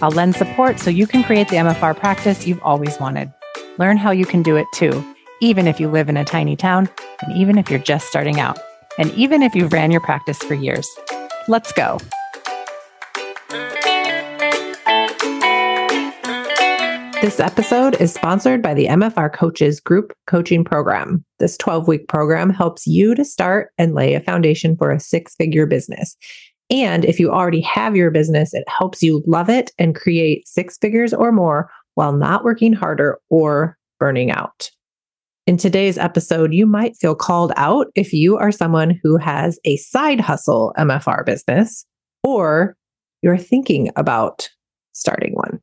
I'll lend support so you can create the MFR practice you've always wanted. Learn how you can do it too, even if you live in a tiny town, and even if you're just starting out, and even if you've ran your practice for years. Let's go. This episode is sponsored by the MFR Coaches Group Coaching Program. This 12 week program helps you to start and lay a foundation for a six figure business. And if you already have your business, it helps you love it and create six figures or more while not working harder or burning out. In today's episode, you might feel called out if you are someone who has a side hustle MFR business or you're thinking about starting one.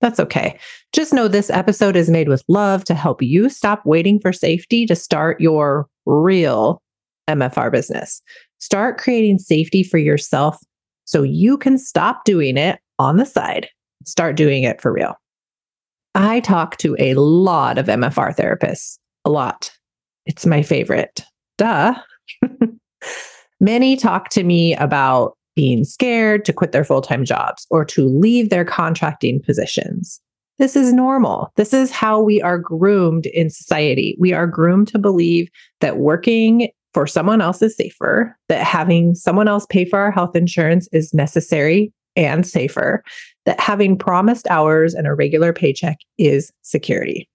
That's okay. Just know this episode is made with love to help you stop waiting for safety to start your real MFR business. Start creating safety for yourself so you can stop doing it on the side. Start doing it for real. I talk to a lot of MFR therapists, a lot. It's my favorite. Duh. Many talk to me about being scared to quit their full time jobs or to leave their contracting positions. This is normal. This is how we are groomed in society. We are groomed to believe that working for someone else is safer, that having someone else pay for our health insurance is necessary and safer, that having promised hours and a regular paycheck is security.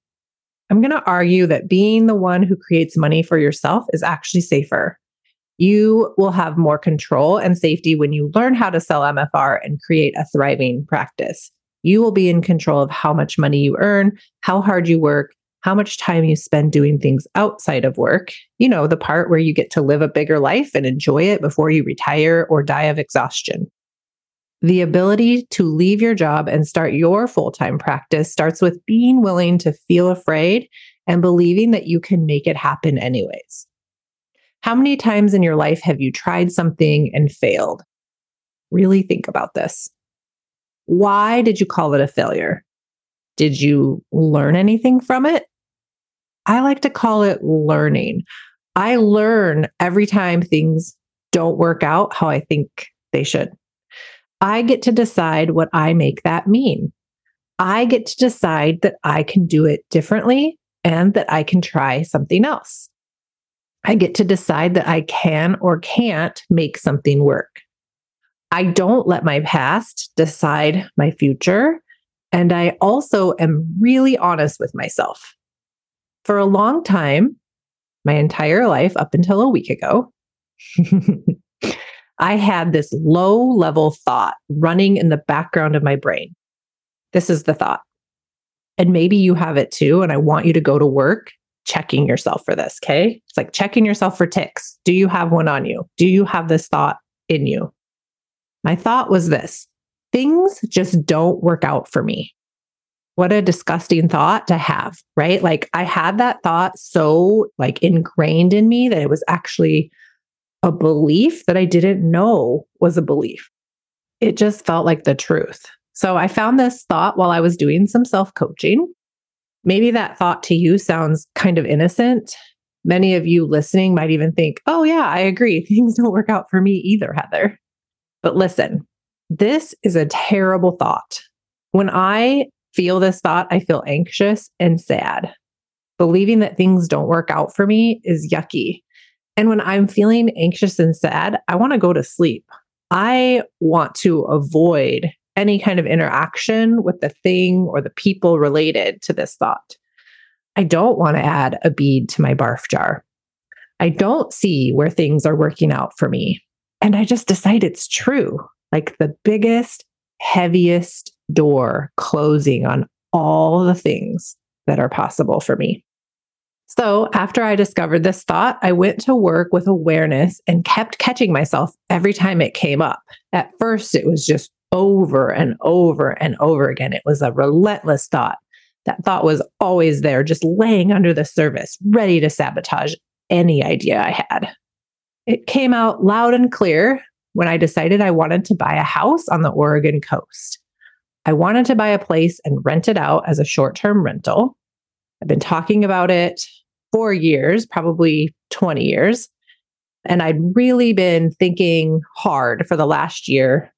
I'm going to argue that being the one who creates money for yourself is actually safer. You will have more control and safety when you learn how to sell MFR and create a thriving practice. You will be in control of how much money you earn, how hard you work, how much time you spend doing things outside of work, you know, the part where you get to live a bigger life and enjoy it before you retire or die of exhaustion. The ability to leave your job and start your full time practice starts with being willing to feel afraid and believing that you can make it happen anyways. How many times in your life have you tried something and failed? Really think about this. Why did you call it a failure? Did you learn anything from it? I like to call it learning. I learn every time things don't work out how I think they should. I get to decide what I make that mean. I get to decide that I can do it differently and that I can try something else. I get to decide that I can or can't make something work. I don't let my past decide my future. And I also am really honest with myself for a long time, my entire life up until a week ago, I had this low level thought running in the background of my brain. This is the thought. And maybe you have it too. And I want you to go to work checking yourself for this. Okay. It's like checking yourself for ticks. Do you have one on you? Do you have this thought in you? My thought was this things just don't work out for me what a disgusting thought to have, right? Like I had that thought so like ingrained in me that it was actually a belief that I didn't know was a belief. It just felt like the truth. So I found this thought while I was doing some self coaching. Maybe that thought to you sounds kind of innocent. Many of you listening might even think, oh, yeah, I agree. Things don't work out for me either, Heather. But listen, this is a terrible thought. When I feel this thought, I feel anxious and sad. Believing that things don't work out for me is yucky. And when I'm feeling anxious and sad, I want to go to sleep. I want to avoid any kind of interaction with the thing or the people related to this thought. I don't want to add a bead to my barf jar. I don't see where things are working out for me. And I just decide it's true. Like the biggest, heaviest door closing on all the things that are possible for me. So, after I discovered this thought, I went to work with awareness and kept catching myself every time it came up. At first, it was just over and over and over again. It was a relentless thought. That thought was always there, just laying under the surface, ready to sabotage any idea I had. It came out loud and clear when I decided I wanted to buy a house on the Oregon coast. I wanted to buy a place and rent it out as a short term rental. I've been talking about it for years, probably 20 years. And I'd really been thinking hard for the last year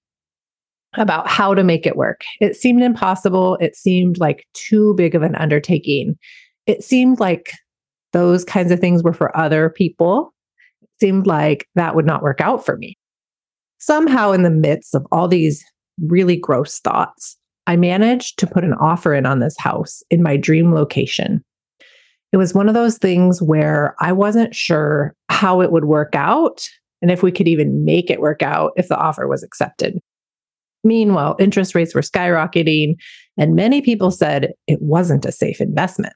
about how to make it work. It seemed impossible. It seemed like too big of an undertaking. It seemed like those kinds of things were for other people. It seemed like that would not work out for me. Somehow, in the midst of all these really gross thoughts, I managed to put an offer in on this house in my dream location. It was one of those things where I wasn't sure how it would work out and if we could even make it work out if the offer was accepted. Meanwhile, interest rates were skyrocketing, and many people said it wasn't a safe investment.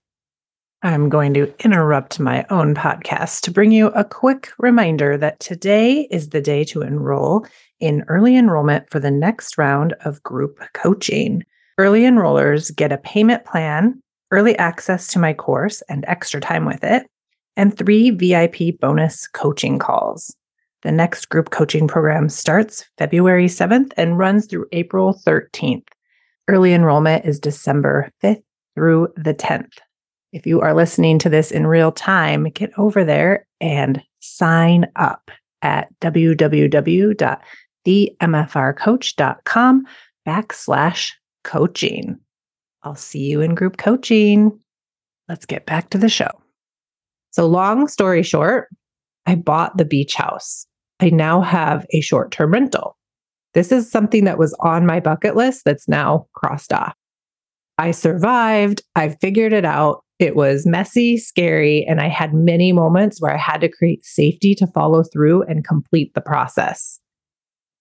I'm going to interrupt my own podcast to bring you a quick reminder that today is the day to enroll in early enrollment for the next round of group coaching. Early enrollers get a payment plan, early access to my course and extra time with it, and three VIP bonus coaching calls. The next group coaching program starts February 7th and runs through April 13th. Early enrollment is December 5th through the 10th. If you are listening to this in real time, get over there and sign up at www.themfrcoach.com backslash coaching. I'll see you in group coaching. Let's get back to the show. So, long story short, I bought the beach house. I now have a short term rental. This is something that was on my bucket list that's now crossed off. I survived. I figured it out. It was messy, scary, and I had many moments where I had to create safety to follow through and complete the process.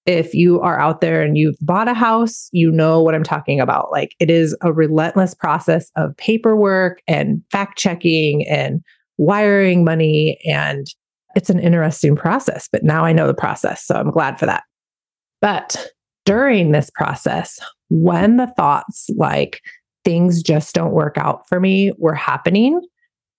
If you are out there and you've bought a house, you know what I'm talking about. Like it is a relentless process of paperwork and fact checking and wiring money. And it's an interesting process, but now I know the process. So I'm glad for that. But during this process, when the thoughts like, things just don't work out for me were happening,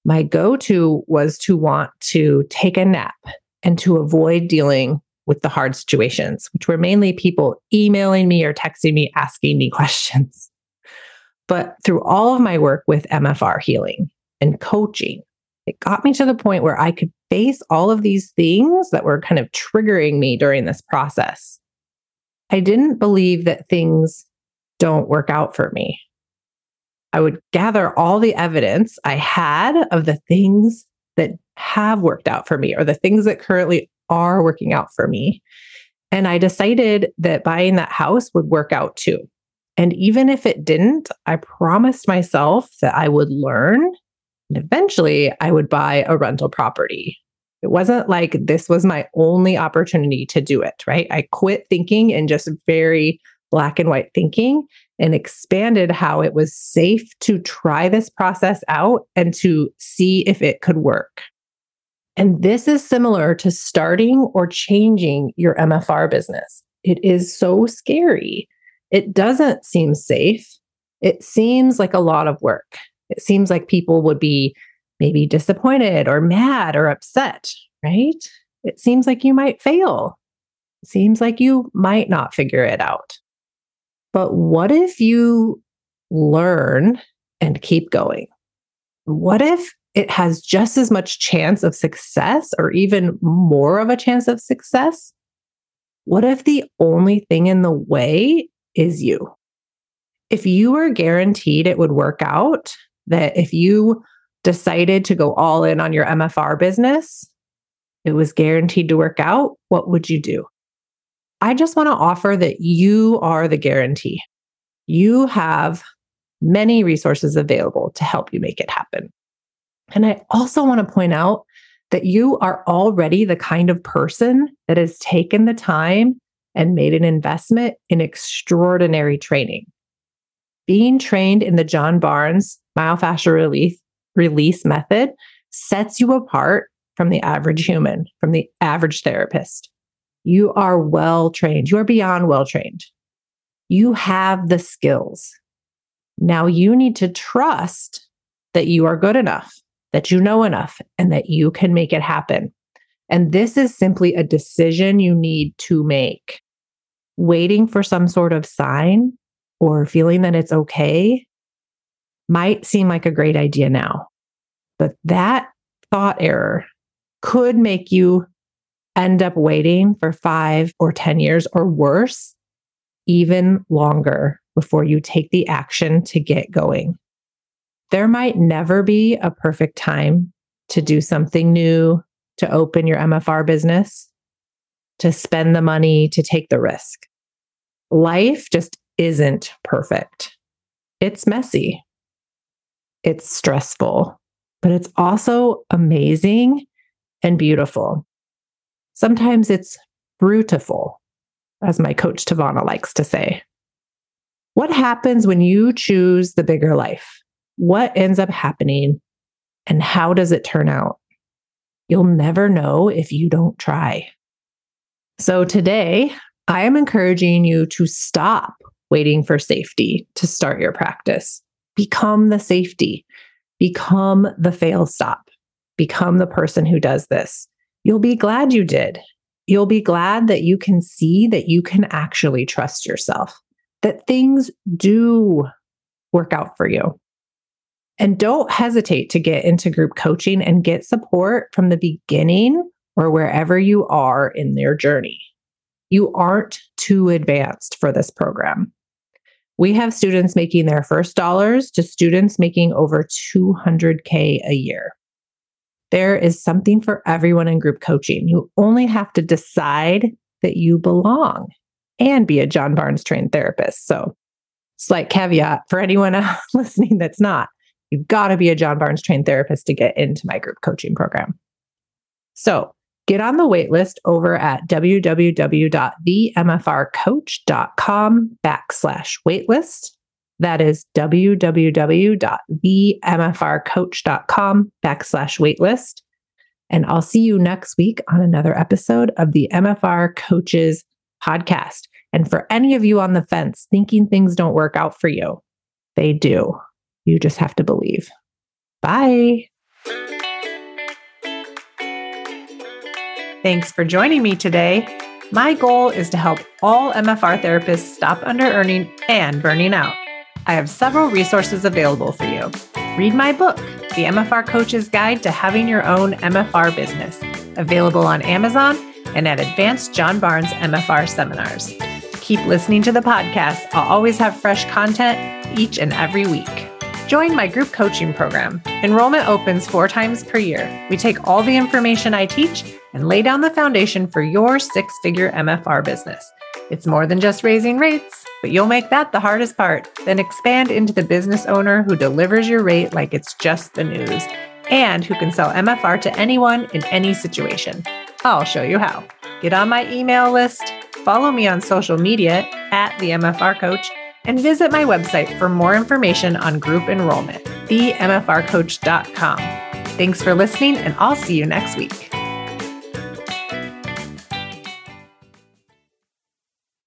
my go to was to want to take a nap and to avoid dealing with the hard situations, which were mainly people emailing me or texting me asking me questions. But through all of my work with MFR healing and coaching, it got me to the point where I could face all of these things that were kind of triggering me during this process. I didn't believe that things don't work out for me. I would gather all the evidence I had of the things that have worked out for me or the things that currently are working out for me. And I decided that buying that house would work out too. And even if it didn't, I promised myself that I would learn and eventually I would buy a rental property. It wasn't like this was my only opportunity to do it, right? I quit thinking and just very black and white thinking and expanded how it was safe to try this process out and to see if it could work. And this is similar to starting or changing your MFR business. It is so scary. It doesn't seem safe. It seems like a lot of work. It seems like people would be maybe disappointed or mad or upset, right? It seems like you might fail. It seems like you might not figure it out. But what if you learn and keep going? What if it has just as much chance of success or even more of a chance of success? What if the only thing in the way is you? If you were guaranteed it would work out, that if you decided to go all in on your MFR business, it was guaranteed to work out, what would you do? I just want to offer that you are the guarantee. You have many resources available to help you make it happen. And I also want to point out that you are already the kind of person that has taken the time and made an investment in extraordinary training. Being trained in the John Barnes myofascial release, method sets you apart from the average human, from the average therapist. You are well trained. You are beyond well trained. You have the skills. Now you need to trust that you are good enough, that you know enough, and that you can make it happen. And this is simply a decision you need to make. Waiting for some sort of sign or feeling that it's okay might seem like a great idea now, but that thought error could make you end up waiting for five or 10 years or worse, even longer before you take the action to get going. There might never be a perfect time to do something new, to open your MFR business, to spend the money, to take the risk. Life just isn't perfect. It's messy. It's stressful, but it's also amazing and beautiful. Sometimes it's brutiful, as my coach Tavana likes to say. What happens when you choose the bigger life? What ends up happening and how does it turn out? You'll never know if you don't try. So today, I am encouraging you to stop waiting for safety to start your practice. Become the safety, become the fail stop, become the person who does this. You'll be glad you did. You'll be glad that you can see that you can actually trust yourself, that things do work out for you. And don't hesitate to get into group coaching and get support from the beginning or wherever you are in their journey. You aren't too advanced for this program. We have students making their first dollars to students making over 200K a year. There is something for everyone in group coaching. You only have to decide that you belong and be a John Barnes trained therapist. So, slight caveat for anyone listening that's not. You've got to be a John Barnes trained therapist to get into my group coaching program. So get on the waitlist over at www.themfrcoach.com backslash waitlist. That is www.themfrcoach.com backslash waitlist. And I'll see you next week on another episode of the MFR Coaches podcast. And for any of you on the fence thinking things don't work out for you, they do. You just have to believe. Bye. Thanks for joining me today. My goal is to help all MFR therapists stop under earning and burning out. I have several resources available for you. Read my book, The MFR Coach's Guide to Having Your Own MFR Business, available on Amazon and at Advanced John Barnes MFR seminars. Keep listening to the podcast. I'll always have fresh content each and every week. Join my group coaching program. Enrollment opens four times per year. We take all the information I teach and lay down the foundation for your six figure MFR business. It's more than just raising rates, but you'll make that the hardest part. Then expand into the business owner who delivers your rate like it's just the news and who can sell MFR to anyone in any situation. I'll show you how. Get on my email list, follow me on social media at the MFR Coach and visit my website for more information on group enrollment, themfrcoach.com. Thanks for listening, and I'll see you next week.